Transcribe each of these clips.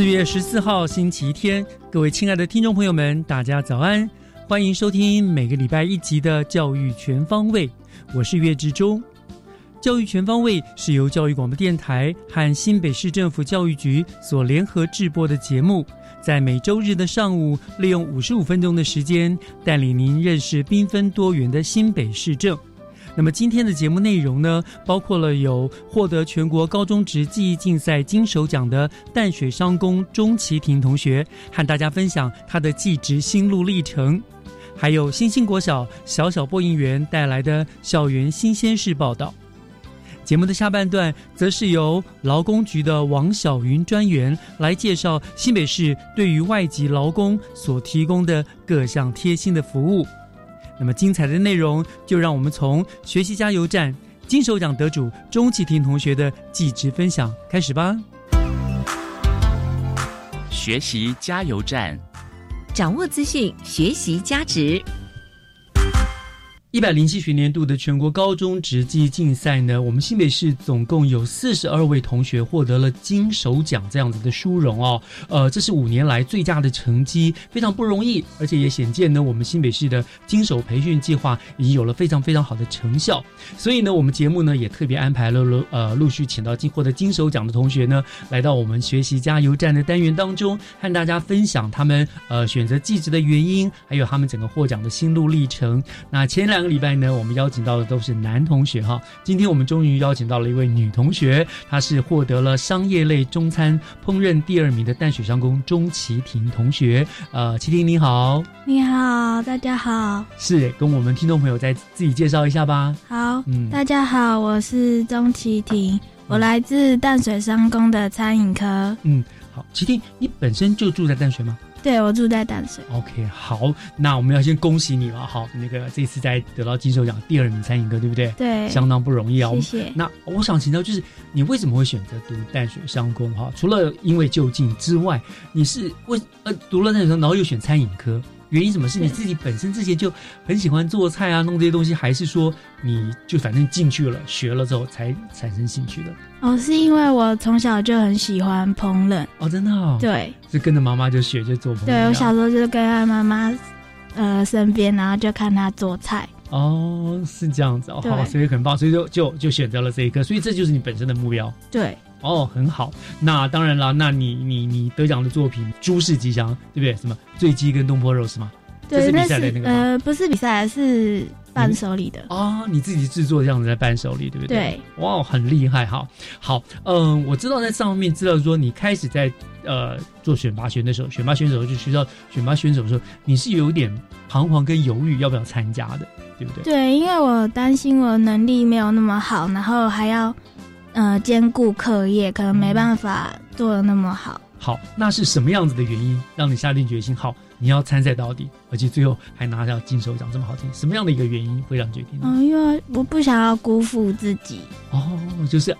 四月十四号星期天，各位亲爱的听众朋友们，大家早安！欢迎收听每个礼拜一集的《教育全方位》，我是岳志忠。教育全方位是由教育广播电台和新北市政府教育局所联合制播的节目，在每周日的上午，利用五十五分钟的时间，带领您认识缤纷多元的新北市政。那么今天的节目内容呢，包括了有获得全国高中职技艺竞赛金手奖的淡水商工钟其婷同学，和大家分享他的技职心路历程；还有新兴国小小小播音员带来的校园新鲜事报道。节目的下半段，则是由劳工局的王小云专员来介绍新北市对于外籍劳工所提供的各项贴心的服务。那么精彩的内容，就让我们从学习加油站金手奖得主钟启婷同学的记职分享开始吧。学习加油站，掌握资讯，学习加值。一百零七学年度的全国高中职技竞赛呢，我们新北市总共有四十二位同学获得了金手奖这样子的殊荣哦。呃，这是五年来最佳的成绩，非常不容易，而且也显见呢，我们新北市的金手培训计划已经有了非常非常好的成效。所以呢，我们节目呢也特别安排了陆呃陆续请到金获得金手奖的同学呢，来到我们学习加油站的单元当中，和大家分享他们呃选择技职的原因，还有他们整个获奖的心路历程。那前两。两个礼拜呢，我们邀请到的都是男同学哈。今天我们终于邀请到了一位女同学，她是获得了商业类中餐烹饪第二名的淡水商工钟琪婷同学。呃，琪婷你好，你好，大家好，是跟我们听众朋友再自己介绍一下吧。好，嗯，大家好，我是钟琪婷，我来自淡水商工的餐饮科。嗯，好，琪婷，你本身就住在淡水吗？对，我住在淡水。OK，好，那我们要先恭喜你了，好，那个这次在得到金手奖第二名餐饮科，对不对？对，相当不容易啊。谢谢。那我想请教，就是你为什么会选择读淡水商工？哈，除了因为就近之外，你是为呃读了淡水商，然后又选餐饮科？原因什么是你自己本身之前就很喜欢做菜啊，弄这些东西，还是说你就反正进去了学了之后才产生兴趣的？哦，是因为我从小就很喜欢烹饪哦，真的哦，对，就跟着妈妈就学就做烹饪。对我小时候就跟在妈妈呃身边，然后就看她做菜。哦，是这样子哦，好，所以很棒，所以就就就选择了这一科，所以这就是你本身的目标。对，哦，很好。那当然了，那你你你得奖的作品诸事吉祥，对不对？什么醉鸡跟东坡肉是吗？对，那是呃，不是比赛，是伴手礼的哦。你自己制作这样子在伴手礼，对不对？对，哇，很厉害哈。好，嗯，我知道在上面知道说你开始在呃做选拔选的时候，选拔选手就学校选拔选手的时候，你是有点彷徨跟犹豫要不要参加的，对不对？对，因为我担心我能力没有那么好，然后还要呃兼顾课业，可能没办法做的那么好。好，那是什么样子的原因让你下定决心？好。你要参赛到底，而且最后还拿下金手奖，这么好听，什么样的一个原因会让决定？嗯，因为我不想要辜负自己。哦，就是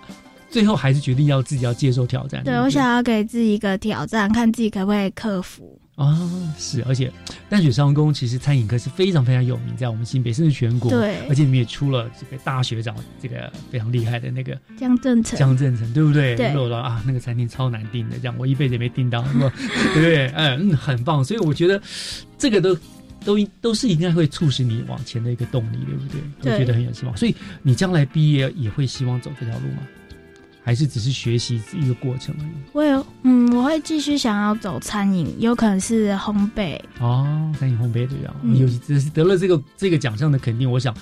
最后还是决定要自己要接受挑战。对，我想要给自己一个挑战，看自己可不可以克服。啊，是，而且淡水商工其实餐饮科是非常非常有名，在我们新北甚至全国。对而且你们也出了这个大学长，这个非常厉害的那个江正成，江正成，对不对？对我说啊，那个餐厅超难订的，这样我一辈子也没订到，对不对？嗯嗯，很棒。所以我觉得这个都都都是应该会促使你往前的一个动力，对不对？对我觉得很有希望。所以你将来毕业也会希望走这条路吗？还是只是学习一个过程而已？我有嗯，我会继续想要走餐饮，有可能是烘焙。哦，餐饮烘焙这样，嗯你有只是得了这个这个奖项的肯定，我想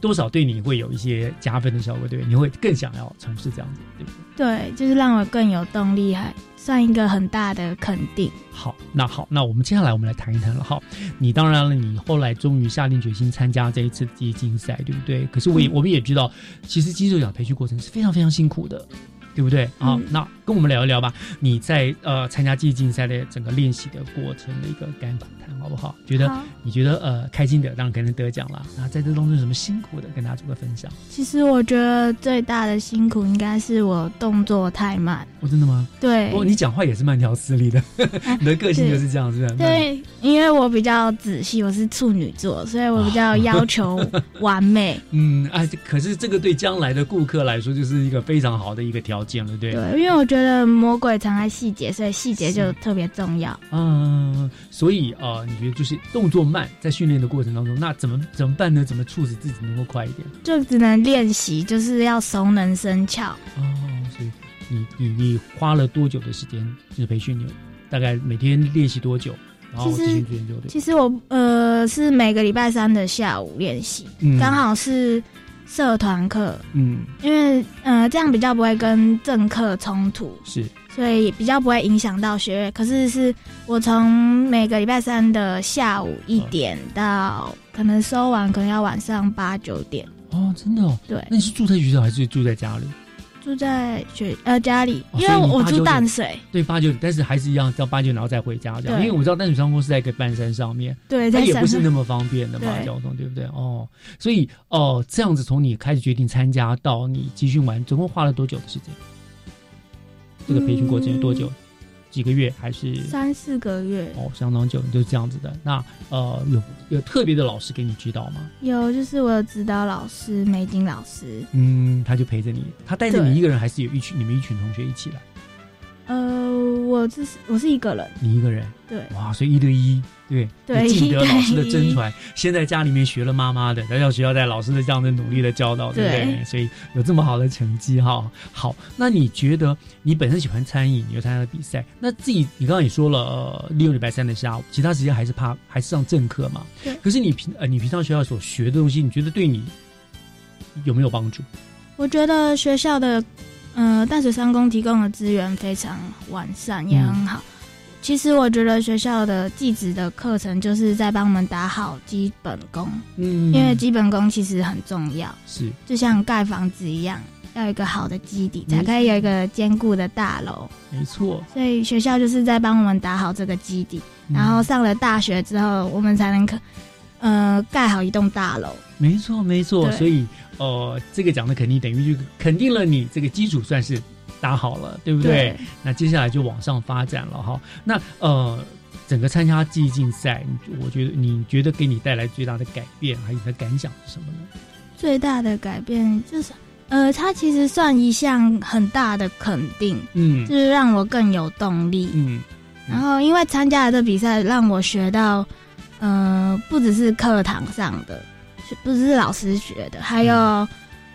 多少对你会有一些加分的效果，对不对？你会更想要从事这样子，对不对？对，就是让我更有动力，还算一个很大的肯定。好，那好，那我们接下来我们来谈一谈了。好，你当然了，你后来终于下定决心参加这一次的记忆竞赛，对不对？可是我也、嗯我们也知道，其实金手奖培训过程是非常非常辛苦的，对不对？好、嗯那跟我们聊一聊吧。你在呃参加记忆竞赛的整个练习的过程的一个感好不好？觉得你觉得呃开心的，当然肯定得奖了。那在这当中有什么辛苦的，跟大家做个分享？其实我觉得最大的辛苦应该是我动作太慢。哦，真的吗？对，哦，你讲话也是慢条斯理的，你的个性就是这样，是不是？对，因为我比较仔细，我是处女座，所以我比较要求完美。嗯，哎，可是这个对将来的顾客来说，就是一个非常好的一个条件了，对。对，因为我觉得魔鬼藏在细节，所以细节就特别重要。嗯，所以呃，你觉得就是动作慢，在训练的过程当中，那怎么怎么办呢？怎么促使自己能够快一点？就只能练习，就是要熟能生巧。哦，所以你你你花了多久的时间就是培训你？大概每天练习多久？然后其实继续研究对。其实我呃是每个礼拜三的下午练习，嗯刚好是社团课，嗯因为呃这样比较不会跟政课冲突，是所以比较不会影响到学业。可是是我从每个礼拜三的下午一点到可能收完，可能要晚上八九点。哦，真的哦。对，那你是住在学校还是住在家里？住在学呃家里，哦因为我住淡水，对，八九点，但是还是一样到八九然后再回家这样。因为我知道淡水商工是在一个半山上面，对，它也不是那么方便的嘛，对交通对不对？哦，所以哦，这样子从你开始决定参加到你集训完，总共花了多久的时间？这个培训过程有多久？几个月还是？三四个月。哦，相当久，就是这样子的。那呃，有有特别的老师给你指导吗？有，就是我有指导老师梅金老师，嗯，他就陪着你，他带着你一个人，还是有一群你们一群同学一起来？呃，我这是我是一个人，你一个人？对哇，所以一对一，对对敬得老师的真传，先在家里面学了妈妈的，来到学校在老师的这样的努力的教导，对不对？对所以有这么好的成绩哈。好，那你觉得你本身喜欢餐饮，你又参加了比赛，那自己你刚刚也说了，呃，利用礼拜三的下午，其他时间还是怕还是上正课嘛？对可是你平呃你平常学校所学的东西，你觉得对你有没有帮助？我觉得学校的呃大学三公提供的资源非常完善，也很好。其实我觉得学校的技职的课程就是在帮我们打好基本功，嗯因为基本功其实很重要，是就像盖房子一样，要有一个好的基底，才可以有一个坚固的大楼。没错，所以学校就是在帮我们打好这个基底，嗯然后上了大学之后，我们才能可呃盖好一栋大楼。没错，没错。所以，呃，这个讲的肯定等于就肯定了你这个基础算是打好了，对不对？那接下来就往上发展了哈。那呃，整个参加记忆竞赛，我觉得你觉得给你带来最大的改变，还有你的感想是什么呢？最大的改变就是，呃，它其实算一项很大的肯定，嗯就是让我更有动力。嗯然后因为参加了这比赛，让我学到，呃，不只是课堂上的，不只是老师学的，还有，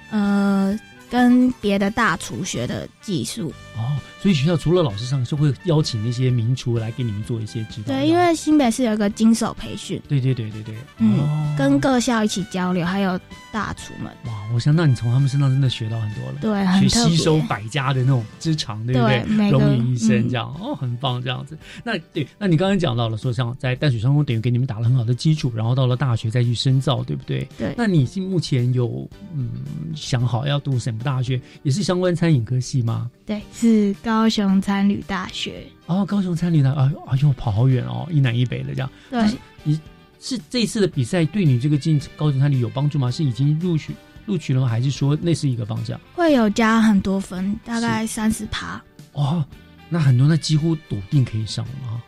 呃，跟别的大厨学的技术。哦，所以学校除了老师上，就会邀请那些名厨来给你们做一些指导。对，因为新北市有个金手培训，对对对对对，嗯，哦跟各校一起交流，还有大厨们，哇，我想那你从他们身上真的学到很多了。对，很去。吸收百家的那种之长，对不对？对每个融于一身嗯这样、哦，很棒这样子。那对，那你刚刚讲到了说，像在淡水商工等于给你们打了很好的基础，然后到了大学再去深造，对不对？对那你是目前有嗯想好要读什么大学，也是相关餐饮科系吗？对，是高雄餐旅大学。哦，高雄餐旅的，哎呦哎呦，跑好远哦，一南一北的这样。对，是这一次的比赛对你这个进高雄餐旅有帮助吗？是已经录取录取了吗？还是说那是一个方向？会有加很多分，大概三十趴。哦，那很多那几乎笃定可以上了哈。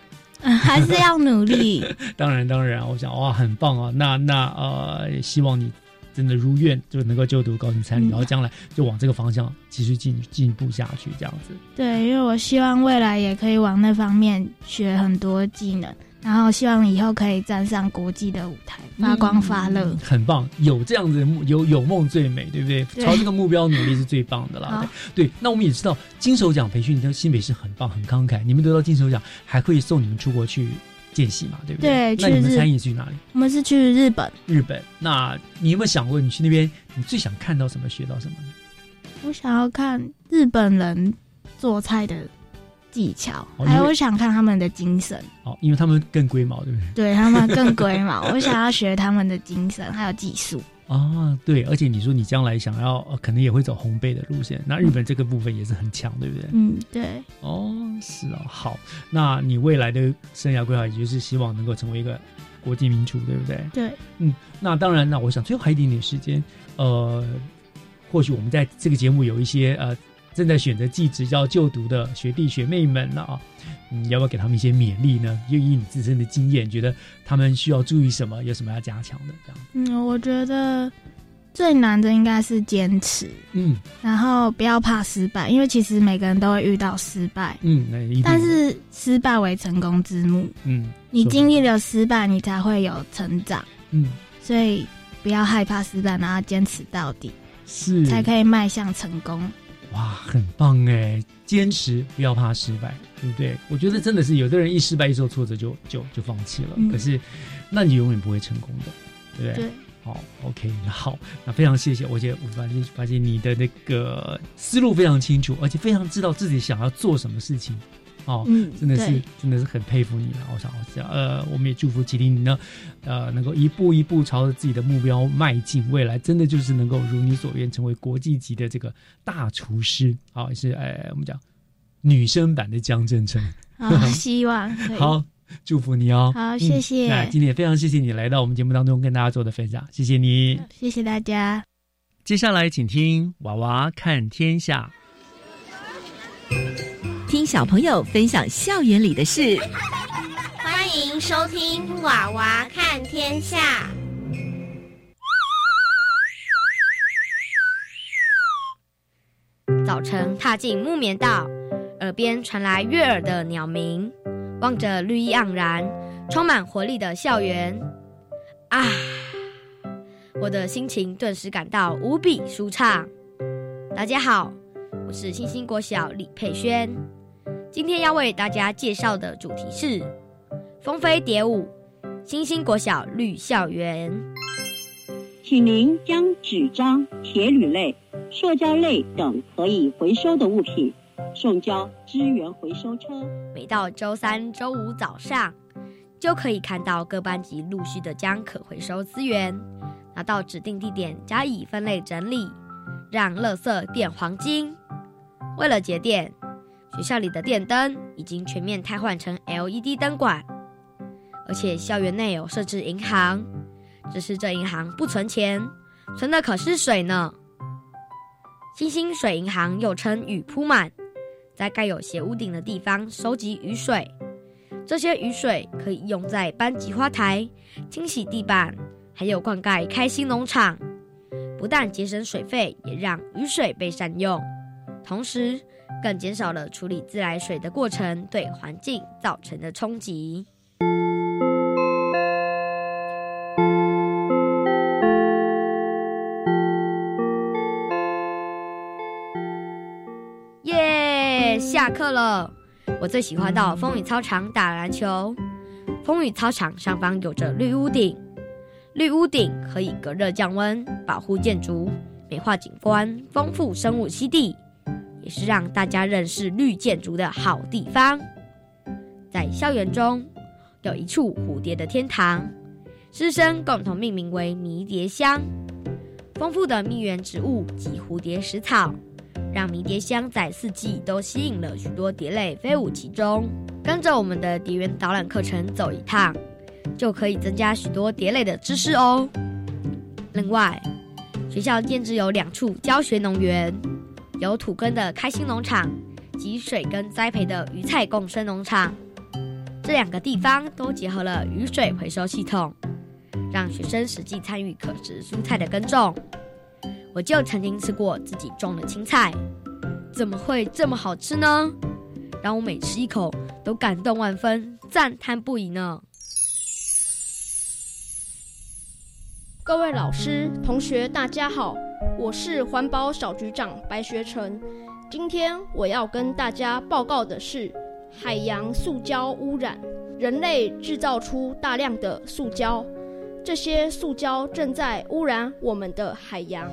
嗯 还是要努力。当然，当然，我想哇，很棒啊！那那呃，也希望你真的如愿，就能够就读高等参旅，嗯然后将来就往这个方向继续进进步下去，这样子。对，因为我希望未来也可以往那方面学很多技能，然后希望以后可以站上国际的舞台，发光发热。嗯很棒，有这样子有有梦最美，对不对？对朝这个目标努力是最棒的啦好。对，那我们也知道金手奖培训像新北是很棒，很慷慨。你们得到金手奖，还会送你们出国去见习嘛，对不对？对那你们参与去哪里？我们是去日本，日本。那你有没有想过，你去那边，你最想看到什么，学到什么呢？我想要看日本人做菜的技巧，哦还有我想看他们的精神，哦，因为他们更龟毛，对不对？对他们更龟毛。我想要学他们的精神还有技术。啊，对，而且你说你将来想要，呃可能也会走烘焙的路线，那日本这个部分也是很强，对不对？嗯，对，哦，是哦，好，那你未来的生涯规划，也就是希望能够成为一个国际名厨，对不对？对，嗯，那当然，那我想最后还有一点点时间，呃，或许我们在这个节目有一些呃正在选择寄职要就读的学弟学妹们了啊，嗯，要不要给他们一些勉励呢？又以你自身的经验，觉得他们需要注意什么，有什么要加强的？这样，嗯，我觉得最难的应该是坚持，嗯然后不要怕失败，因为其实每个人都会遇到失败，嗯，但是失败为成功之母。嗯，你说经历了失败，你才会有成长，嗯所以不要害怕失败，然后坚持到底，是才可以迈向成功。哇，很棒哎！坚持，不要怕失败，对不对？我觉得真的是有的人一失败一受挫折就就就放弃了，嗯可是那你永远不会成功的，对不对？对，好，OK，那好，那非常谢谢，我觉得我发现发现你的那个思路非常清楚，而且非常知道自己想要做什么事情，哦，嗯，真的是真的是很佩服你了。我想，我想，呃，我们也祝福吉林你呢，呃，能够一步一步朝着自己的目标迈进，未来真的就是能够如你所愿，成为国际级的这个大厨师。好，也是呃，我们讲女生版的江振成。好，希望。好，祝福你哦。好嗯谢谢那今天也非常谢谢你来到我们节目当中跟大家做的分享，谢谢你。谢谢大家。接下来请听娃娃看天下。听小朋友分享校园里的事。欢迎收听《娃娃看天下》。早晨踏进木棉道，耳边传来悦耳的鸟鸣，望着绿意盎然、充满活力的校园，啊，我的心情顿时感到无比舒畅。大家好，我是星星国小李佩轩，今天要为大家介绍的主题是蜂飞蝶舞，星星国小绿校园。请您将纸张、铁铝类、塑胶类等可以回收的物品送交资源回收车。每到周三、周五早上，就可以看到各班级陆续的将可回收资源拿到指定地点加以分类整理，让垃圾变黄金。为了节电，学校里的电灯已经全面汰换成 LED 灯管，而且校园内有设置银行，只是这银行不存钱，存的可是水呢。星星水银行又称雨铺满。在盖有斜屋顶的地方收集雨水，这些雨水可以用在班级花台、清洗地板，还有灌溉开心农场。不但节省水费，也让雨水被善用，同时更减少了处理自来水的过程对环境造成的冲击。耶！下课了，我最喜欢到风雨操场打篮球。风雨操场上方有着绿屋顶，绿屋顶可以隔热降温，保护建筑，美化景观，丰富生物栖地，也是让大家认识绿建筑的好地方。在校园中，有一处蝴蝶的天堂，师生共同命名为迷迭香。丰富的蜜源植物及蝴蝶食草。让迷迭香在四季都吸引了许多蝶类飞舞其中。跟着我们的蝶园导览课程走一趟，就可以增加许多蝶类的知识哦。另外，学校建置有两处教学农园，有土耕的开心农场及水耕栽培的鱼菜共生农场。这两个地方都结合了雨水回收系统，让学生实际参与可食蔬菜的耕种。我就曾经吃过自己种的青菜，怎么会这么好吃呢？让我每吃一口都感动万分，赞叹不已呢。各位老师、同学，大家好，我是环保小局长白学成。今天我要跟大家报告的是。海洋塑胶污染，人类制造出大量的塑胶，这些塑胶正在污染我们的海洋。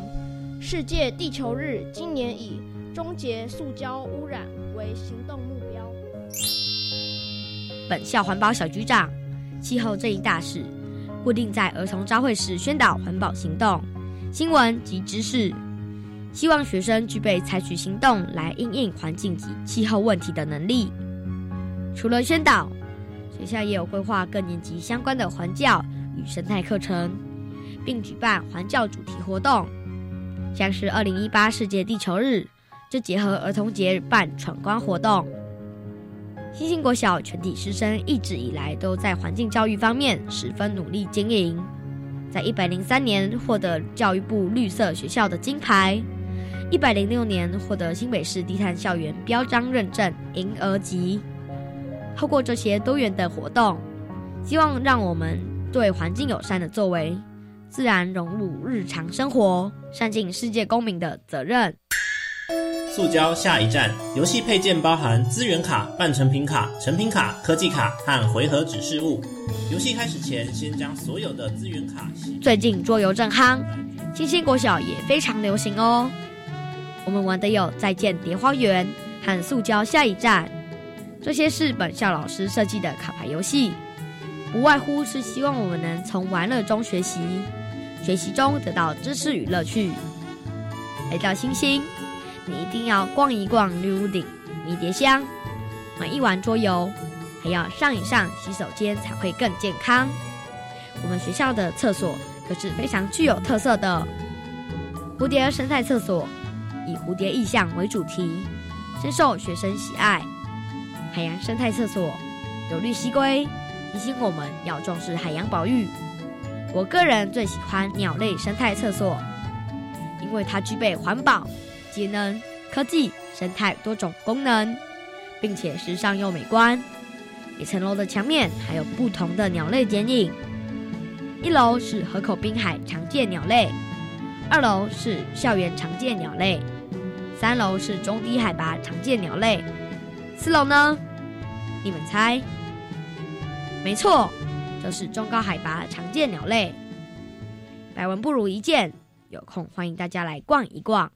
世界地球日今年以终结塑胶污染为行动目标。本校环保小局长，气候这一大事，固定在儿童朝会时宣导环保行动、新闻及知识，希望学生具备采取行动来应应环境及气候问题的能力。除了宣导，学校也有规划各年级相关的环教与生态课程，并举办环教主题活动，像是二零一八世界地球日就结合儿童节办闯关活动。新兴国小全体师生一直以来都在环境教育方面十分努力经营，在一百零三年获得教育部绿色学校的金牌，一百零六年获得新北市低碳校园标章认证银额级。透过这些多元的活动，希望让我们对环境友善的作为，自然融入日常生活，善尽世界公民的责任。塑胶下一站，游戏配件包含资源卡、半成品卡、成品卡、科技卡和回合指示物。游戏开始前，先将所有的资源卡。最近桌游正夯，星星国小也非常流行哦。我们玩的有再见蝶花园和塑胶下一站。这些是本校老师设计的卡牌游戏，不外乎是希望我们能从玩乐中学习，学习中得到知识与乐趣。来到星星，你一定要逛一逛绿屋顶、迷迭香，玩一玩桌游，还要上一上洗手间才会更健康。我们学校的厕所可是非常具有特色的蝴蝶生态厕所，以蝴蝶意象为主题，深受学生喜爱。海洋生态厕所有绿蜥龟，提醒我们要重视海洋保育。我个人最喜欢鸟类生态厕所，因为它具备环保、节能、科技、生态多种功能，并且时尚又美观。每层楼的墙面还有不同的鸟类剪影。一楼是河口滨海常见鸟类，二楼是校园常见鸟类，三楼是中低海拔常见鸟类。四楼呢？你们猜？没错，就是中高海拔常见鸟类。百闻不如一见，有空欢迎大家来逛一逛。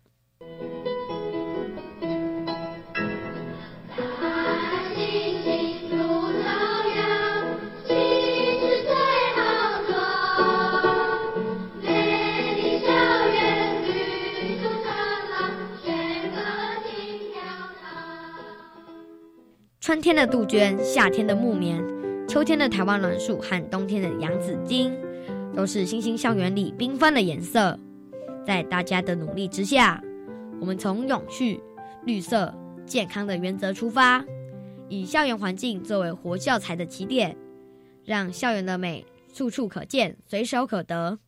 春天的杜鹃，夏天的木棉，秋天的台湾栾树和冬天的洋紫荆，都是星星校园里缤纷的颜色。在大家的努力之下，我们从永续、绿色、健康的原则出发，以校园环境作为活教材的起点，让校园的美处处可见、随手可得。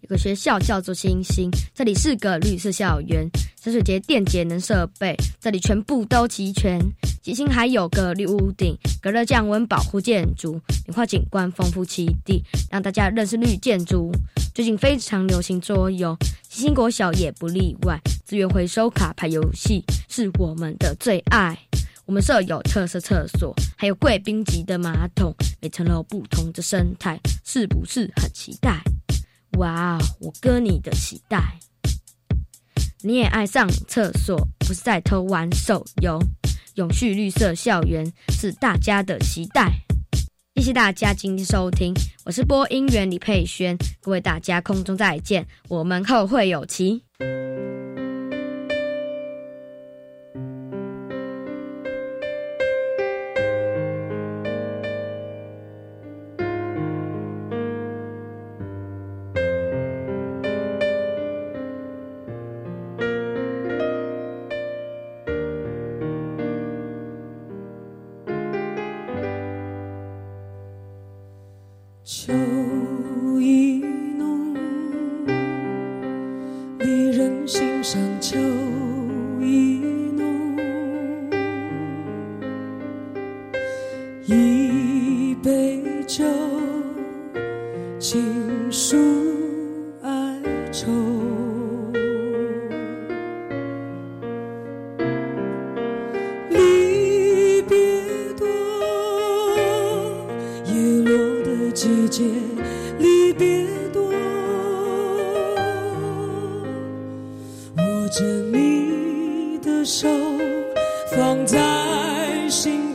有个学校叫做星星，这里是个绿色校园。茶水节电节能设备，这里全部都齐全。吉星还有个绿屋顶，隔热降温保护建筑，绿化景观丰富基地，让大家认识绿建筑。最近非常流行桌游，吉星国小也不例外。资源回收卡牌游戏是我们的最爱。我们设有特色厕所，还有贵宾级的马桶，每层楼不同的生态，是不是很期待？哇，我哥你的期待。你也爱上厕所，不是在偷玩手游。永续绿色校园是大家的期待。谢谢大家今天收听，我是播音员李佩轩，各位大家空中再见，我们后会有期。放在心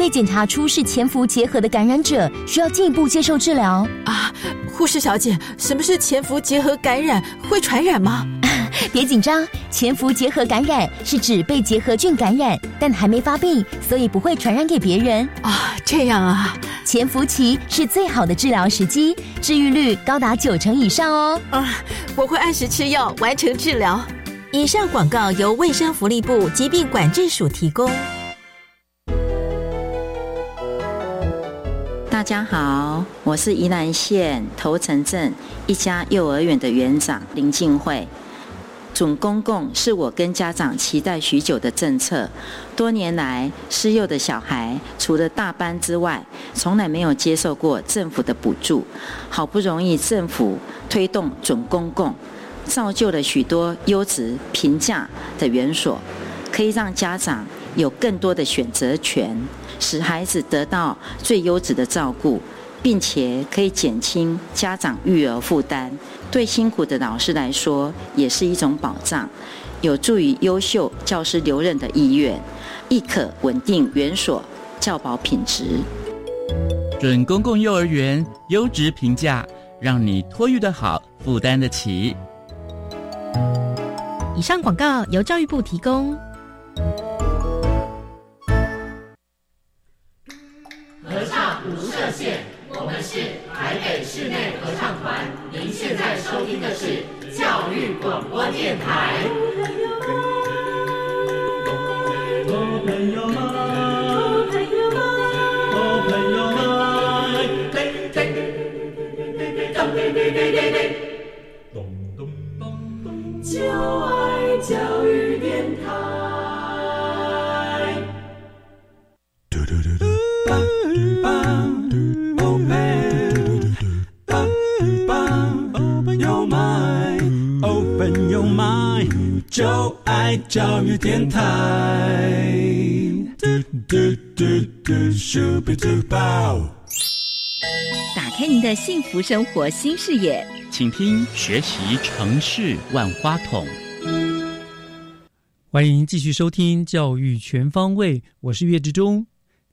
被检查出是潜伏结核的感染者，需要进一步接受治疗啊。护士小姐，什么是潜伏结核感染？会传染吗？别紧张，潜伏结核感染是指被结核菌感染，但还没发病，所以不会传染给别人啊。这样啊，潜伏期是最好的治疗时机，治愈率高达九成以上哦。啊，我会按时吃药，完成治疗。以上广告由卫生福利部疾病管制署提供。家好，我是宜兰县头城镇一家幼儿园的园长林静慧。准公共是我跟家长期待许久的政策。多年来，失幼的小孩除了大班之外，从来没有接受过政府的补助。好不容易政府推动准公共，造就了许多优质平价的园所，可以让家长有更多的选择权，使孩子得到最优质的照顾，并且可以减轻家长育儿负担。对辛苦的老师来说，也是一种保障，有助于优秀教师留任的意愿，亦可稳定园所教保品质。准公共幼儿园优质评价，让你托育的好，负担得起。以上广告由教育部提供。合唱无设限，我们是台北室内合唱团。您现在收听的是教育广播电台。朋友们，朋友们，朋友们，噔噔噔噔噔噔咚咚咚咚，就爱教育电台。就爱教育电台。打开您的幸福生活新视野，请听学习城市万花筒。欢迎继续收听教育全方位，我是岳志忠。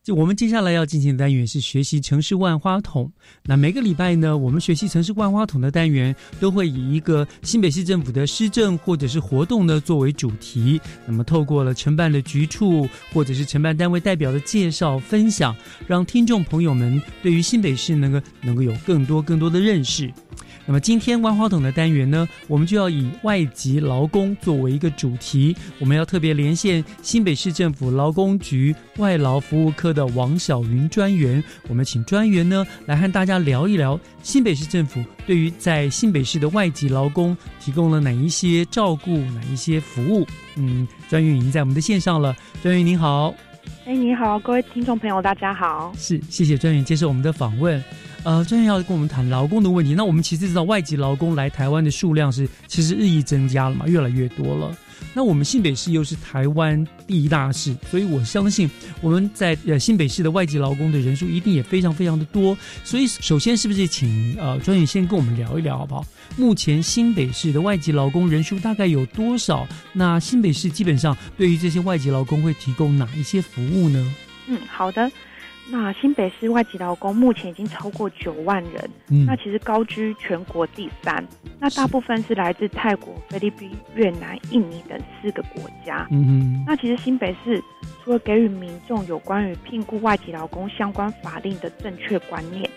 就我们接下来要进行的单元是学习城市万花筒。那每个礼拜呢，我们学习城市万花筒的单元都会以一个新北市政府的施政或者是活动呢作为主题。那么透过了承办的局处或者是承办单位代表的介绍分享，让听众朋友们对于新北市能够能够有更多更多的认识。那么今天万花筒的单元呢，我们就要以外籍劳工作为一个主题，我们要特别连线新北市政府劳工局外劳服务科的王小云专员，我们请专员呢来和大家聊一聊新北市政府对于在新北市的外籍劳工提供了哪一些照顾、哪一些服务。嗯，专员已经在我们的线上了，专员您好。哎，你好，各位听众朋友，大家好。是，谢谢专员接受我们的访问。呃，专员要跟我们谈劳工的问题。那我们其实知道，外籍劳工来台湾的数量是其实日益增加了嘛，越来越多了。那我们新北市又是台湾第一大市，所以我相信我们在呃新北市的外籍劳工的人数一定也非常非常的多。所以，首先是不是请呃专员先跟我们聊一聊好不好？目前新北市的外籍劳工人数大概有多少？那新北市基本上对于这些外籍劳工会提供哪一些服务呢？嗯，好的。那新北市外籍劳工目前已经超过九万人，那其实高居全国第三。那大部分是来自泰国、菲律宾、越南、印尼等四个国家。嗯那其实新北市除了给予民众有关于聘雇外籍劳工相关法令的正确观念，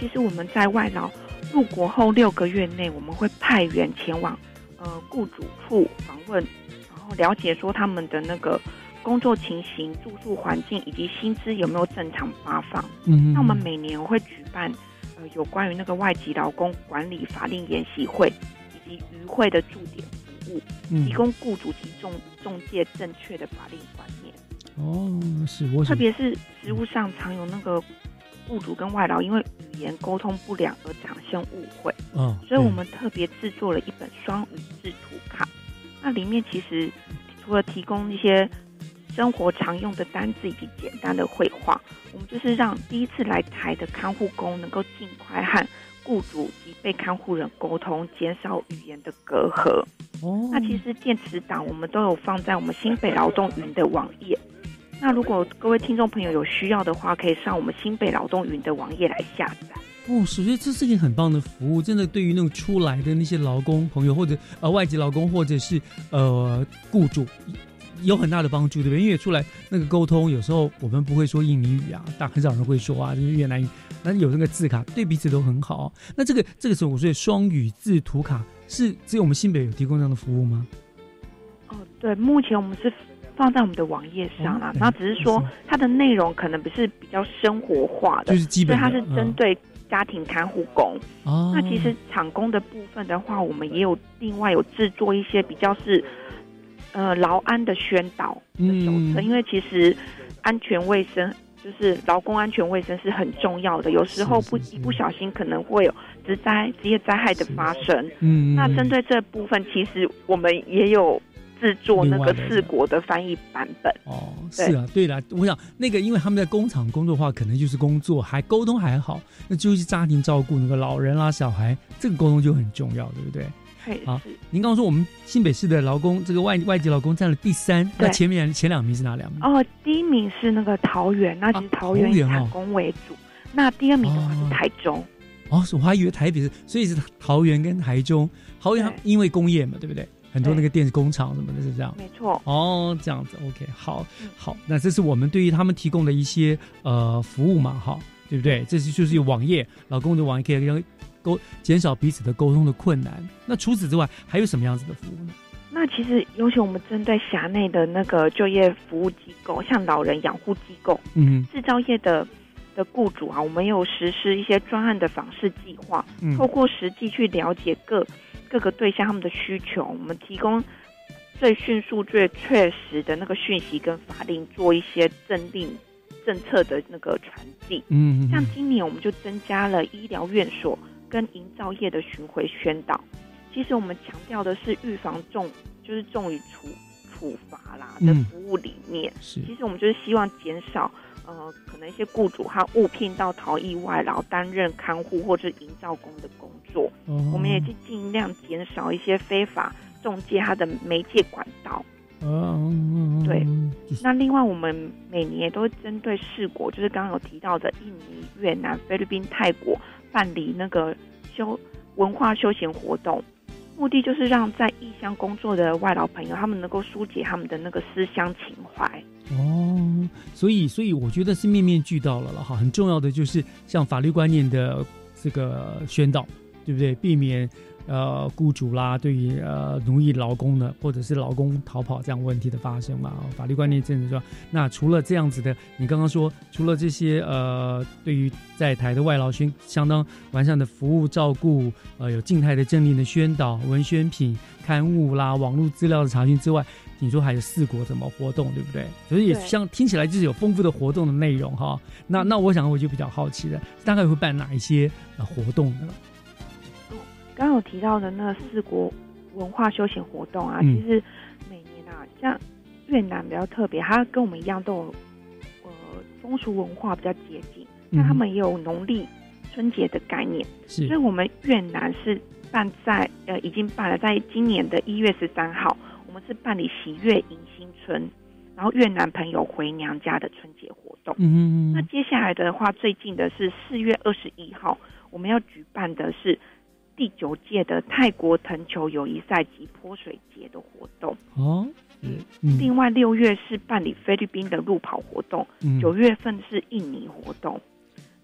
其实我们在外劳入国后六个月内，我们会派员前往呃雇主处访问，然后了解说他们的那个。工作情形、住宿环境以及薪资有没有正常发放？嗯，那我们每年会举办呃有关于那个外籍劳工管理法令研习会以及与会的驻点服务，提供雇主及中中介正确的法令观念。哦，是我特别是实务上常有那个雇主跟外劳因为语言沟通不良而产生误会，嗯，所以我们特别制作了一本双语制图卡。那里面其实除了提供一些生活常用的单字以及简单的绘画，我们就是让第一次来台的看护工能够尽快和雇主及被看护人沟通，减少语言的隔阂。哦，那其实电池档我们都有放在我们新北劳动云的网页，那如果各位听众朋友有需要的话，可以上我们新北劳动云的网页来下载。哦，首先这是一件很棒的服务，真的对于那种出来的那些劳工朋友，或者呃外籍劳工，或者是呃雇主，有很大的帮助，对不对？因为出来那个沟通，有时候我们不会说印尼语啊，但很少人会说啊，就是越南语，那有那个字卡，对彼此都很好。那这个这个时候，我说双语字图卡是只有我们新北有提供这样的服务吗？哦，对，目前我们是。放在我们的网页上啦，那只是说它的内容可能不是比较生活化的，就是基本，所以它是针对家庭看护工。哦，那其实厂工的部分的话，我们也有另外有制作一些比较是呃劳安的宣导的手册，因为其实安全卫生就是劳工安全卫生是很重要的，有时候不一不小心可能会有职灾职业灾害的发生。嗯，那针对这部分，其实我们也有。制作那个四国的翻译版本哦，是啊，对了，我想那个，因为他们在工厂工作的话，可能就是工作，还沟通还好，那就是家庭照顾那个老人啦、小孩，这个沟通就很重要，对不对？好，您刚刚说我们新北市的劳工，这个外外籍劳工占了第三，那前面前两名是哪两名？哦，第一名是那个桃园，那其实桃园以产工为主，那第二名的话是台中。哦，我还以为台北是，所以是桃园跟台中，桃园因为工业嘛，对不对？很多那个电子工厂什么的，是这样。没错。哦，这样子，OK，好，好，那这是我们对于他们提供的一些呃服务嘛，哈，对不对？这是就是有网页，老公的网页可以让沟减少彼此的沟通的困难。那除此之外，还有什么样子的服务呢？那其实尤其我们针对辖内的那个就业服务机构，像老人养护机构，嗯，制造业的的雇主啊，我们有实施一些专案的访视计划，嗯透过实际去了解各。各个对象他们的需求，我们提供最迅速、最确实的那个讯息跟法令，做一些政令政策的那个传递。嗯，像今年我们就增加了医疗院所跟营造业的巡回宣导。其实我们强调的是预防重，就是重于处处罚啦的服务理念。是，其实我们就是希望减少。呃，可能一些雇主他误聘到逃逸外劳担任看护或者营造工的工作，我们也去尽量减少一些非法中介他的媒介管道。嗯，对。那另外，我们每年都会针对四国，就是刚刚有提到的印尼、越南、菲律宾、泰国办理那个休文化休闲活动，目的就是让在异乡工作的外劳朋友，他们能够疏解他们的那个思乡情怀。哦，所以，所以我觉得是面面俱到了了哈。很重要的就是像法律观念的这个宣导，对不对？避免。呃，雇主啦，对于呃奴役劳工的，或者是劳工逃跑这样问题的发生嘛，法律观念真的说，那除了这样子的，你刚刚说，除了这些呃，对于在台的外劳宣相当完善的服务照顾，呃，有静态的政令的宣导、文宣品、刊物啦、网络资料的查询之外，你说还有四国怎么活动，对不对？所以也像听起来就是有丰富的活动的内容哈。那那我想我就比较好奇了，大概会办哪一些呃活动呢？刚刚有提到的那四国文化休闲活动啊，其实每年啊，像越南比较特别，它跟我们一样都有呃风俗文化比较接近，那他们也有农历春节的概念，所以我们越南是办在呃已经办了，在今年的一月十三号，我们是办理喜悦迎新春，然后越南朋友回娘家的春节活动。嗯嗯那接下来的话，最近的是四月二十一号，我们要举办的是。第九届的泰国藤球友谊赛及泼水节的活动哦，嗯，另外六月是办理菲律宾的路跑活动，九月份是印尼活动。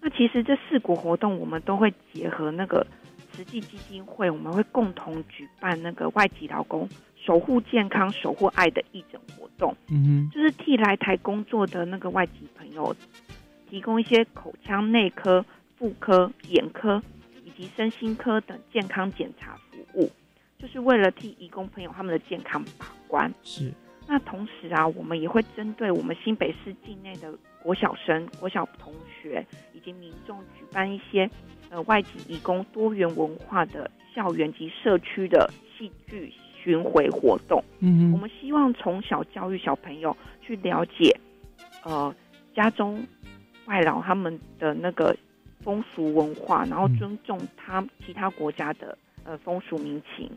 那其实这四国活动，我们都会结合那个慈济基金会，我们会共同举办那个外籍劳工守护健康、守护爱的义诊活动。嗯哼，就是替来台工作的那个外籍朋友提供一些口腔内科、妇科、眼科。及身心科等健康检查服务，就是为了替义工朋友他们的健康把关。是。那同时啊，我们也会针对我们新北市境内的国小生、国小同学以及民众举办一些呃外籍义工多元文化的校园及社区的戏剧巡回活动。嗯我们希望从小教育小朋友去了解，呃，家中外劳他们的那个。风俗文化，然后尊重他其他国家的呃风俗民情。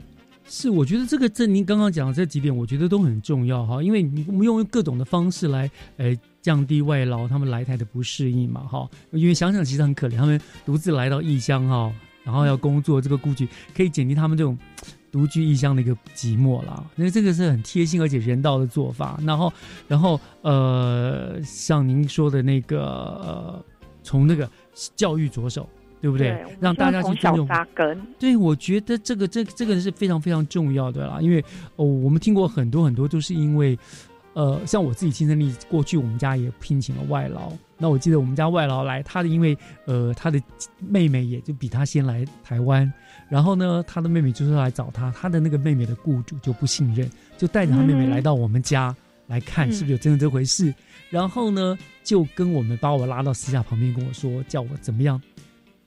是，我觉得这个这您刚刚讲的这几点，我觉得都很重要哈，因为你我们用各种的方式来，呃，降低外劳他们来台的不适应嘛哈。因为想想其实很可怜，他们独自来到异乡哈，然后要工作，这个故居可以减低他们这种独居异乡的一个寂寞啦。那这个是很贴心而且人道的做法。然后，然后呃，像您说的那个呃，从那个教育着手。对不对？让大家去尊重。对，我觉得这个这这个是非常非常重要的啦。因为哦，我们听过很多很多，都是因为呃，像我自己亲身历，过去我们家也聘请了外劳。那我记得我们家外劳来，他的因为呃，他的妹妹也就比他先来台湾，然后呢，他的妹妹就是来找他，他的那个妹妹的雇主就不信任，就带着他妹妹来到我们家来看是不是有真的这回事，然后呢，就跟我们把我拉到私下旁边跟我说，叫我怎么样。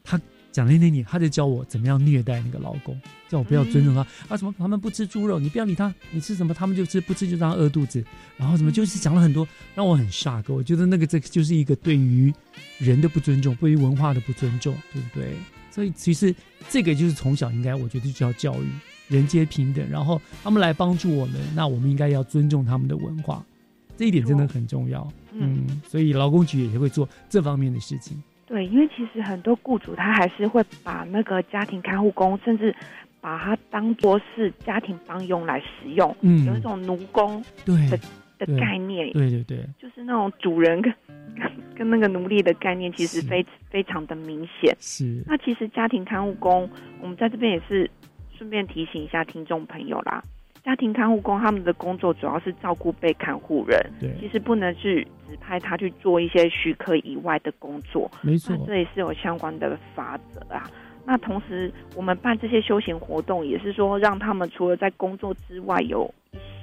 他讲那那你，他就教我怎么样虐待那个老公，叫我不要尊重他啊！什么他们不吃猪肉，你不要理他，你吃什么他们就吃，不吃就让他饿肚子。然后什么就是讲了很多，让我很煞个。我觉得那个这就是一个对于人的不尊重，对于文化的不尊重，对不对？所以其实这个就是从小应该，我觉得就要教育人皆平等，然后他们来帮助我们，那我们应该要尊重他们的文化，这一点真的很重要。嗯，所以劳工局也会做这方面的事情。对，因为其实很多雇主他还是会把那个家庭看护工，甚至把它当做是家庭帮佣来使用，嗯，有一种奴工对的的概念，对对对，就是那种主人跟 跟那个奴隶的概念，其实非非常的明显。是，那其实家庭看护工，我们在这边也是顺便提醒一下听众朋友啦。家庭看护工他们的工作主要是照顾被看护人，对，其实不能去指派他去做一些许可以外的工作，没错，这也是有相关的法则啊。那同时，我们办这些休闲活动，也是说让他们除了在工作之外，有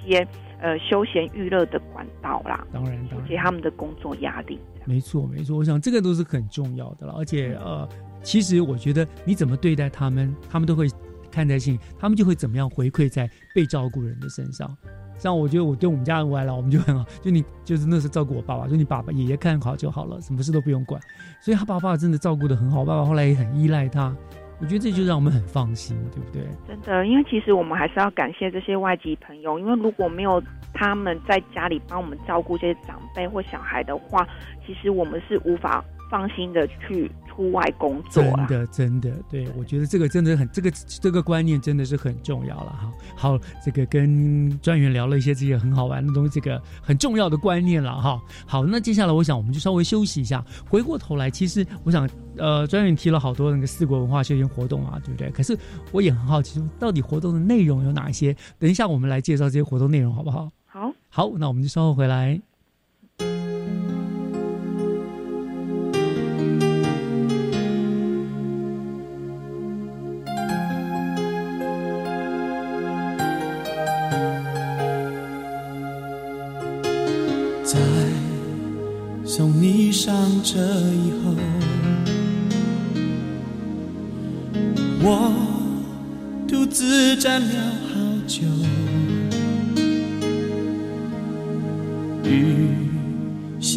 一些呃休闲娱乐的管道啦，当然，缓解他们的工作压力。没错，没错，我想这个都是很重要的了。而且呃，其实我觉得你怎么对待他们，他们都会。看待性，他们就会怎么样回馈在被照顾人的身上。像我觉得我对我们家人外老，我们就很好。就你就是那时候照顾我爸爸，就你爸爸爷爷看好就好了，什么事都不用管。所以他爸爸真的照顾的很好，爸爸后来也很依赖他。我觉得这就让我们很放心，对不对？真的，因为其实我们还是要感谢这些外籍朋友，因为如果没有他们在家里帮我们照顾这些长辈或小孩的话，其实我们是无法放心的去。出外工作，真的真的，对我觉得这个真的很，这个这个观念真的是很重要了哈。好，这个跟专员聊了一些这些很好玩的东西，这个很重要的观念了哈。好，那接下来我想我们就稍微休息一下，回过头来，其实我想，呃，专员提了好多那个四国文化休闲活动啊，对不对？可是我也很好奇，到底活动的内容有哪一些？等一下我们来介绍这些活动内容，好不好？好，好，那我们就稍后回来。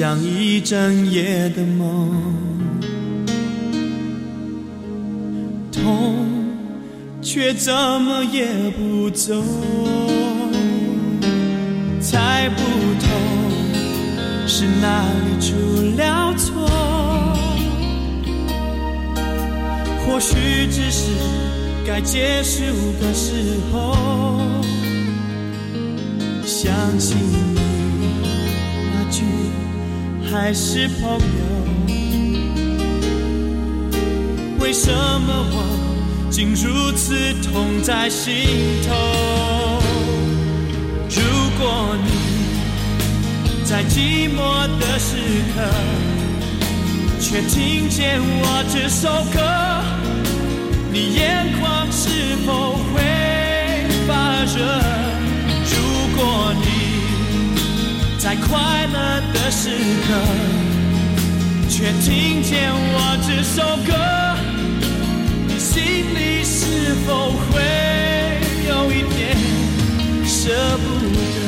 像一整夜的梦，痛却怎么也不走，猜不透。是哪里出了错？或许只是该结束的时候。相信你那句还是朋友。为什么我竟如此痛在心头？如果你。在寂寞的时刻，却听见我这首歌，你眼眶是否会发热？如果你在快乐的时刻，却听见我这首歌，你心里是否会有一点舍不得？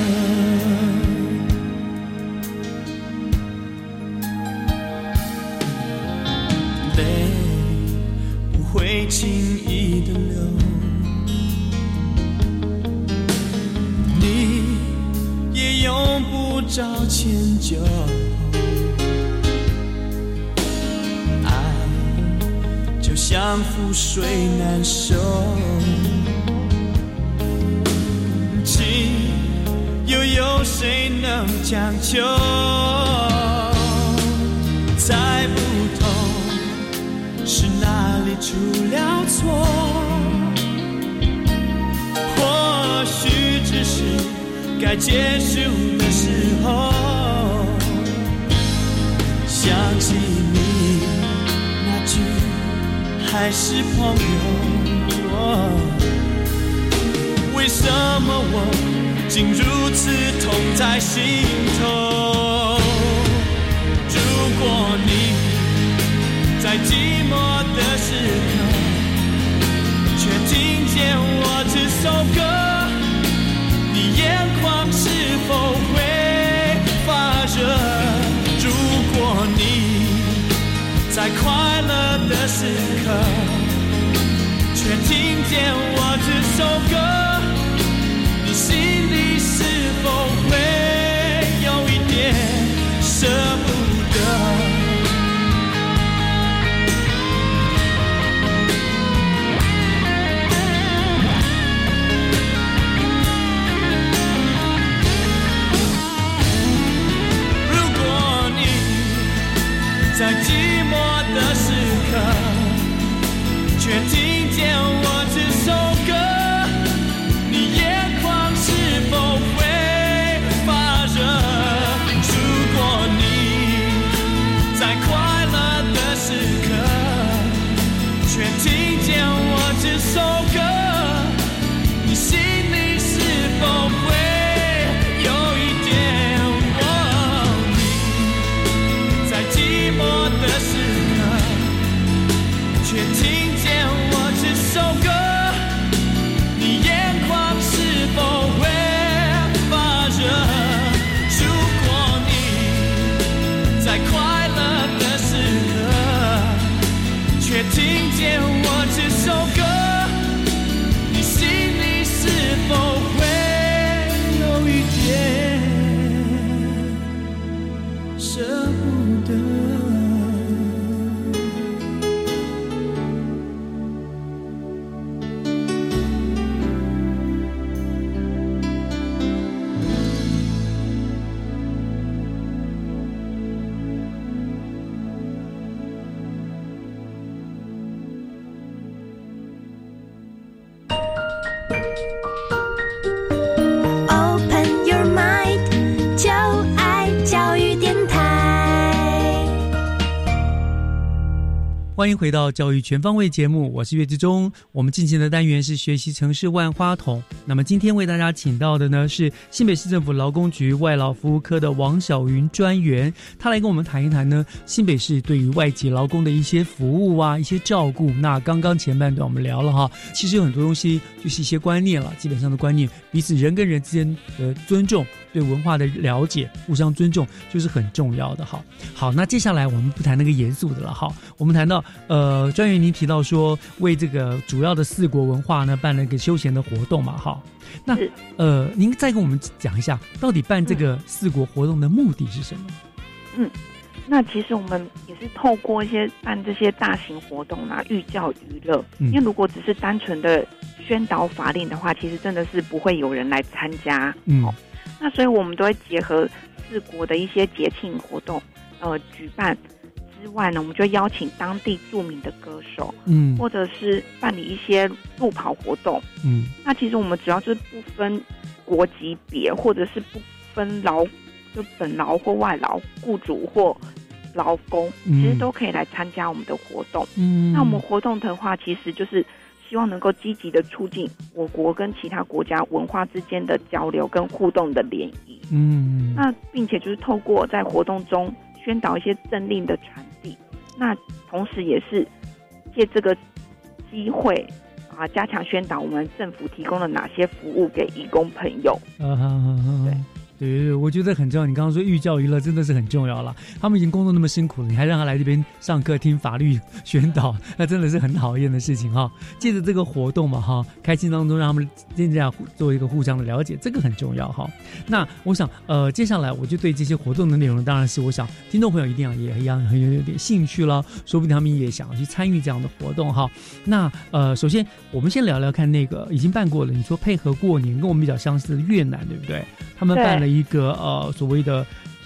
泪不会轻易找迁就。爱就像覆水难收，情又有谁能强求？猜不透是哪里出了错，或许只是该结束的时候。想起你那句还是朋友，为什么我竟如此痛在心头？如果你在寂寞的时刻，却听见我这首歌，你眼眶是否会发热？如果你在快乐的时刻，却听见我这首歌，你心里是否会有一点舍欢迎回到教育全方位节目，我是岳志忠。我们进行的单元是学习城市万花筒。那么今天为大家请到的呢是新北市政府劳工局外劳服务科的王小云专员，他来跟我们谈一谈呢新北市对于外籍劳工的一些服务啊、一些照顾。那刚刚前半段我们聊了哈，其实有很多东西就是一些观念了，基本上的观念，彼此人跟人之间的尊重，对文化的了解，互相尊重，就是很重要的哈。好，那接下来我们不谈那个严肃的了哈，我们谈到呃，专员您提到说为这个主要的四国文化呢办了一个休闲的活动嘛哈，那呃，您再跟我们讲一下，到底办这个四国活动的目的是什么？嗯，那其实我们也是透过一些办这些大型活动啊，寓教于乐。嗯因为如果只是单纯的宣导法令的话，其实真的是不会有人来参加。嗯，那所以我们都会结合四国的一些节庆活动，呃，举办。之外呢，我们就邀请当地著名的歌手，嗯。或者是办理一些路跑活动。嗯。那其实我们主要就是不分国籍别，或者是不分劳，就本劳或外劳，雇主或劳工，嗯。其实都可以来参加我们的活动。嗯。那我们活动的话，其实就是希望能够积极的促进我国跟其他国家文化之间的交流跟互动的联谊。嗯那并且就是透过在活动中宣导一些政令的传递，那同时也是借这个机会啊，加强宣导我们政府提供了哪些服务给义工朋友。啊哈哈哈，对我觉得很重要。你刚刚说寓教于乐真的是很重要了。他们已经工作那么辛苦了，你还让他来这边上课听法律宣导，那真的是很讨厌的事情哈。借着这个活动嘛哈，开心当中让他们这样做一个互相的了解，这个很重要哈。那我想呃，接下来我就对这些活动的内容，当然是我想听众朋友一定要也一样很有有点兴趣了，说不定他们也想要去参与这样的活动哈。那呃，首先我们先聊聊看那个已经办过了，你说配合过年跟我们比较相似的越南，对不对？他们办了一个呃所谓的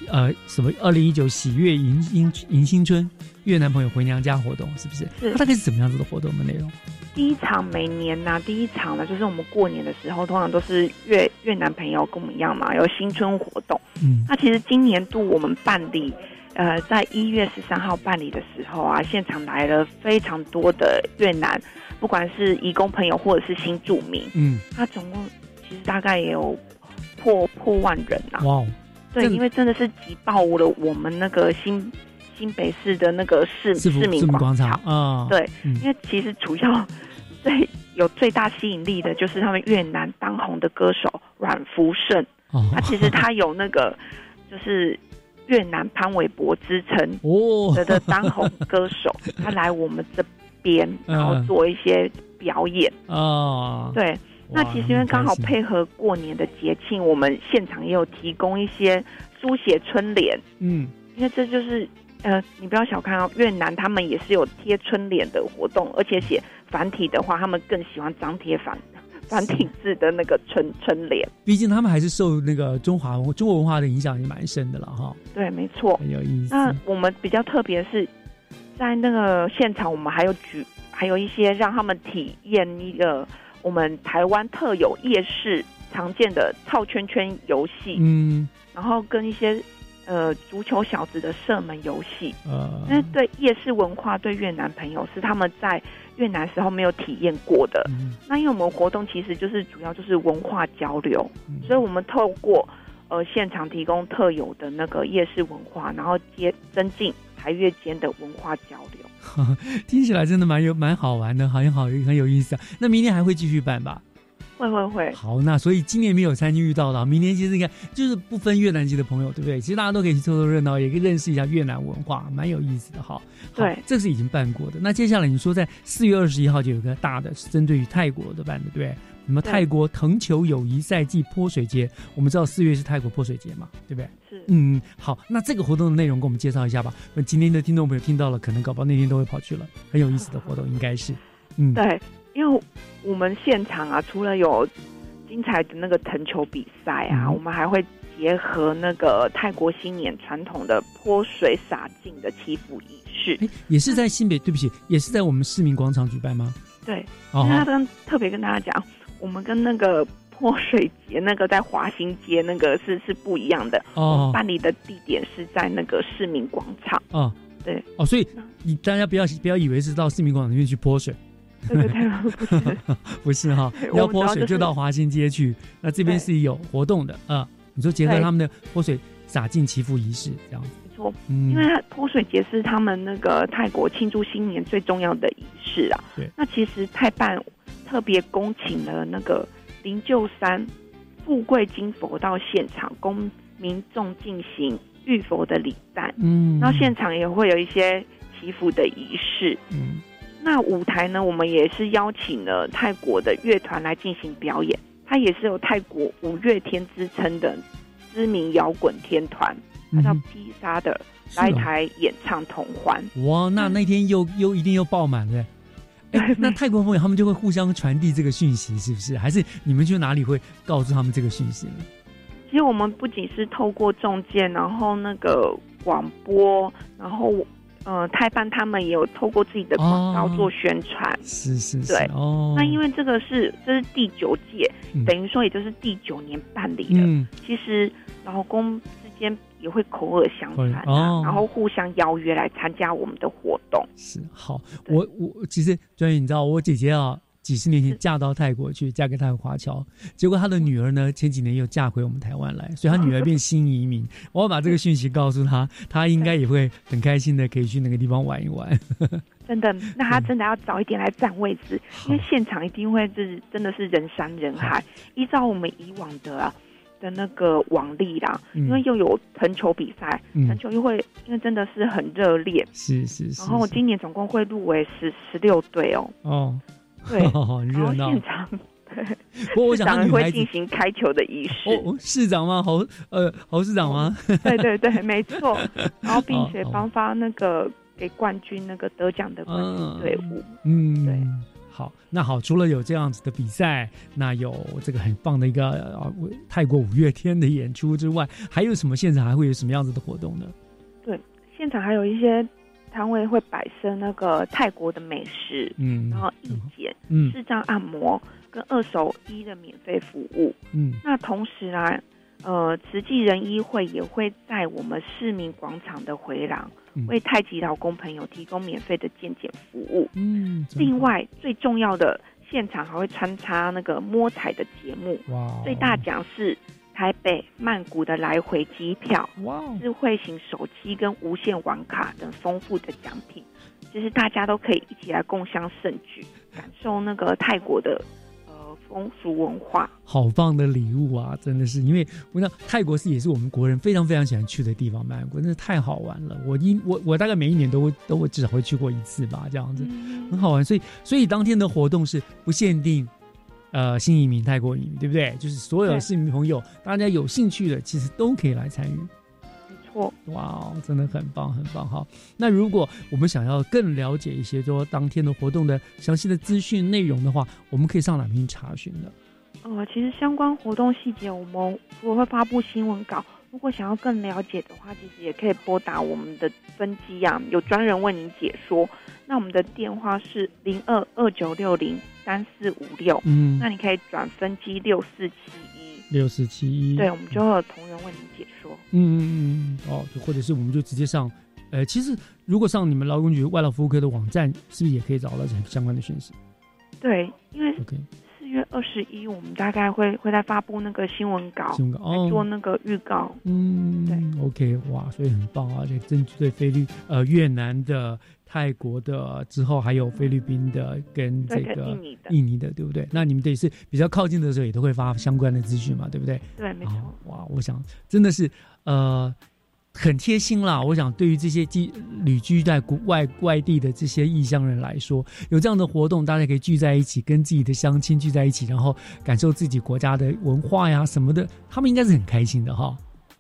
呃什么二零一九喜悦迎迎迎新春越南朋友回娘家活动，是不是？是。大概是怎么样子的活动的内容？第一场每年呢，第一场呢就是我们过年的时候，通常都是越越南朋友跟我们一样嘛，有新春活动。嗯。那其实今年度我们办理，呃，在一月十三号办理的时候啊，现场来了非常多的越南，不管是义工朋友或者是新住民。嗯。他总共其实大概也有。破破万人啊！哇，对，因为真的是挤爆了我们那个新新北市的那个市市民广场。啊！对，因为其实主要 最有最大吸引力的就是他们越南当红的歌手阮福胜，他其实他有那个就是越南潘玮柏之称哦。的当红歌手，他来我们这边然后做一些表演。啊，对。那其实因为刚好配合过年的节庆，我们现场也有提供一些书写春联。嗯，因为这就是呃，你不要小看哦，越南他们也是有贴春联的活动，而且写繁体的话，他们更喜欢张贴繁 繁体字的那个春 春联。毕竟他们还是受那个中华中国文化的影响也蛮深的了哈。对，没错，很有意思。那我们比较特别是在那个现场，我们还有举还有一些让他们体验一个。我们台湾特有夜市常见的套圈圈游戏，嗯，然后跟一些呃足球小子的射门游戏，呃，那对夜市文化对越南朋友是他们在越南时候没有体验过的。那因为我们活动其实就是主要就是文化交流，所以我们透过呃现场提供特有的那个夜市文化，然后接增进台越间的文化交流。听起来真的蛮有蛮好玩的，好像好很有意思啊。那明年还会继续办吧？会会会。好，那所以今年没有参与到的，明年其实你看就是不分越南籍的朋友，对不对？其实大家都可以去凑凑热闹，也可以认识一下越南文化，蛮有意思的哈。对，这是已经办过的。那接下来你说在四月二十一号就有个大的，是针对于泰国的办的，对不对？什么泰国藤球友谊赛季泼水节？我们知道四月是泰国泼水节嘛，对不对？是。嗯，好，那这个活动的内容给我们介绍一下吧。那今天的听众朋友听到了，可能搞不好那天都会跑去了，很有意思的活动，应该是。嗯，对，因为我们现场啊，除了有精彩的那个藤球比赛啊，我们还会结合那个泰国新年传统的泼水洒净的祈福仪式。哎，也是在新北，对不起，也是在我们市民广场举办吗？对，那跟特别跟大家讲。我们跟那个泼水节那个在华新街那个是是不一样的。哦，办理的地点是在那个市民广场。哦，对。哦，所以你大家不要不要以为是到市民广场里面去泼水，对对对，不是。不是哈，要泼水就到华新街去，那这边是有活动的啊，你说结合他们的泼水洒进祈福仪式这样子，因为泼水节是他们那个泰国庆祝新年最重要的仪式啊，对，那其实泰办。特别恭请了那个灵鹫山富贵金佛到现场，供民众进行浴佛的礼赞。嗯，然后现场也会有一些祈福的仪式。嗯，那舞台呢，我们也是邀请了泰国的乐团来进行表演。它也是有泰国五月天之称的知名摇滚天团，它叫披萨的来台演唱同欢。哇，那那天又又一定又爆满了。哎，那泰国朋友他们就会互相传递这个讯息，是不是？还是你们去哪里会告诉他们这个讯息呢？其实我们不仅是透过中介，然后那个广播，然后呃，泰班他们也有透过自己的广告做宣传。是是，对哦。那因为这个是这是第九届，等于说也就是第九年办理的。其实老公之间。也会口耳相传，然后互相邀约来参加我们的活动。是好，我我其实专业，你知道，我姐姐啊，几十年前嫁到泰国去，嫁给泰国华侨，结果她的女儿呢，前几年又嫁回我们台湾来，所以她女儿变新移民。我要把这个讯息告诉她，她应该也会很开心的，可以去那个地方玩一玩。真的，那她真的要早一点来占位置，因为现场一定会是真的是人山人海。依照我们以往的。的那个网力啦，嗯。因为又有藤球比赛，嗯。藤球又会因为真的是很热烈，是是是，然后是。今年总共会入围十十六队哦，哦，对，很热闹。然后现。场对，不过我想市长会进行开球的仪式，哦，哦市长吗？侯呃侯市长吗？对对对，没错，然后并且颁发那个给冠军那个得奖的冠军队伍，嗯，对。好，那好，除了有这样子的比赛，那有这个很棒的一个呃泰国五月天的演出之外，还有什么现场还会有什么样子的活动呢？对，现场还有一些摊位会摆设那个泰国的美食，嗯然后义剪、嗯视障按摩跟二手衣的免费服务。嗯那同时啊，呃，慈济人医会也会在我们市民广场的回廊，嗯。为太极劳工朋友提供免费的健检服务。嗯，另外最重要的，现场还会穿插那个摸彩的节目，哇，最大奖是台北、曼谷的来回机票，哇，智慧型手机跟无线网卡等丰富的奖品，就是大家都可以一起来共享盛举，感受那个泰国的呃风俗文化。好棒的礼物啊！真的是，因为我想泰国是也是我们国人非常非常喜欢去的地方，曼谷真的太好玩了。我一我我大概每一年都会都会至少会去过一次吧，这样子、很好玩。所以所以当天的活动是不限定。呃，新移民、泰国移民，对不对？就是所有的市民朋友，大家有兴趣的，其实都可以来参与。哇哦，真的很棒，很棒哈。那如果我们想要更了解一些说当天的活动的详细的资讯内容的话，我们可以上哪边查询呢？呃，其实相关活动细节，我们除了会发布新闻稿，如果想要更了解的话，其实也可以拨打我们的分机啊，有专人为您解说。那我们的电话是零二二九六零三四五六，嗯那你可以转分机六四七一，六四七一，对，我们就会有同仁为您解说。嗯嗯嗯，哦，就或者是我们就直接上，呃，其实如果上你们劳工局外劳服务科的网站，是不是也可以找到这相关的讯息？对，因为 OK 四月二十一，我们大概会会在发布那个新闻稿，新闻稿哦来做那个预告。嗯，对，OK，哇，所以很棒啊！这针对菲律呃越南的、泰国的，之后还有菲律宾的跟这个印尼的印尼的，对不对？那你们得是比较靠近的时候，也都会发相关的资讯嘛，对不对？对，没错。哇，我想真的是呃很贴心啦。我想对于这些寄旅居在国外外地的这些异乡人来说，有这样的活动，大家可以聚在一起，跟自己的乡亲聚在一起，然后感受自己国家的文化呀什么的，他们应该是很开心的哈。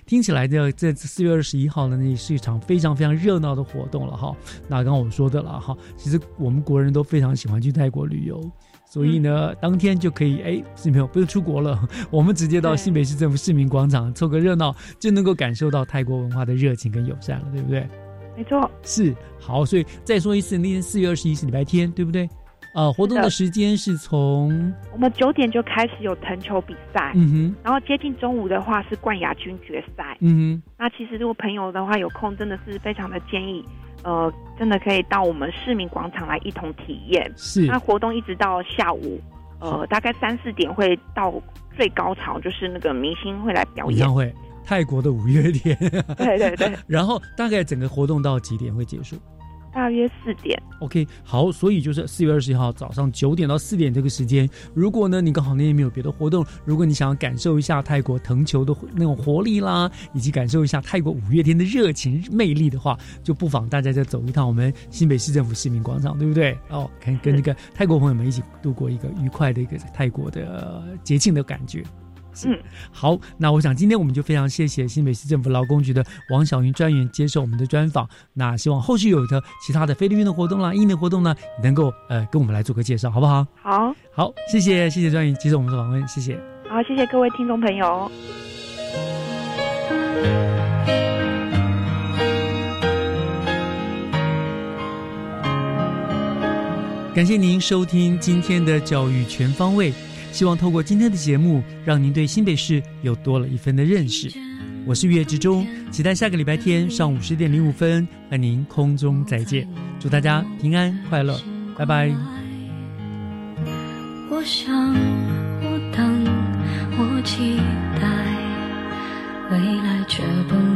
听起来这这四月二十一号呢，那是一场非常非常热闹的活动了哈。那刚刚我说的了哈，其实我们国人都非常喜欢去泰国旅游，所以呢，当天就可以哎，市民朋友不用出国了，我们直接到新北市政府市民广场凑个热闹，就能够感受到泰国文化的热情跟友善了，对不对？没错，是好，所以再说一次，那天四月二十一是礼拜天，对不对？呃，活动的时间是从我们九点就开始有藤球比赛，嗯哼，然后接近中午的话是冠亚军决赛。嗯哼。那其实如果朋友的话有空，真的是非常的建议，呃，真的可以到我们市民广场来一同体验。是。那活动一直到下午，呃，大概三四点会到最高潮，就是那个明星会来表演。演唱。会，泰国的五月天，对对对，然后大概整个活动到几点会结束？大约四点。OK，好，所以就是四月二十一号早上九点到四点这个时间，如果呢你刚好那天没有别的活动，如果你想要感受一下泰国藤球的那种活力啦，以及感受一下泰国五月天的热情魅力的话，就不妨大家再走一趟我们新北市政府市民广场，对不对？哦，看跟那个泰国朋友们一起度过一个愉快的一个泰国的、呃节庆的感觉。嗯，好，那我想今天我们就非常谢谢新北市政府劳工局的王小云专员接受我们的专访。那希望后续有的其他的菲律宾的活动啦、印尼活动呢，也能够呃跟我们来做个介绍，好不好？好，好，谢谢谢谢专员接受我们的访问，谢谢。好，谢谢各位听众朋友。感谢您收听今天的教育全方位，希望透过今天的节目，让您对新北市有多了一分的认识。我是月之中，期待下个礼拜天上午十点零五分和您空中再见。祝大家平安快乐，拜拜。我想，我等，我期待，未来却不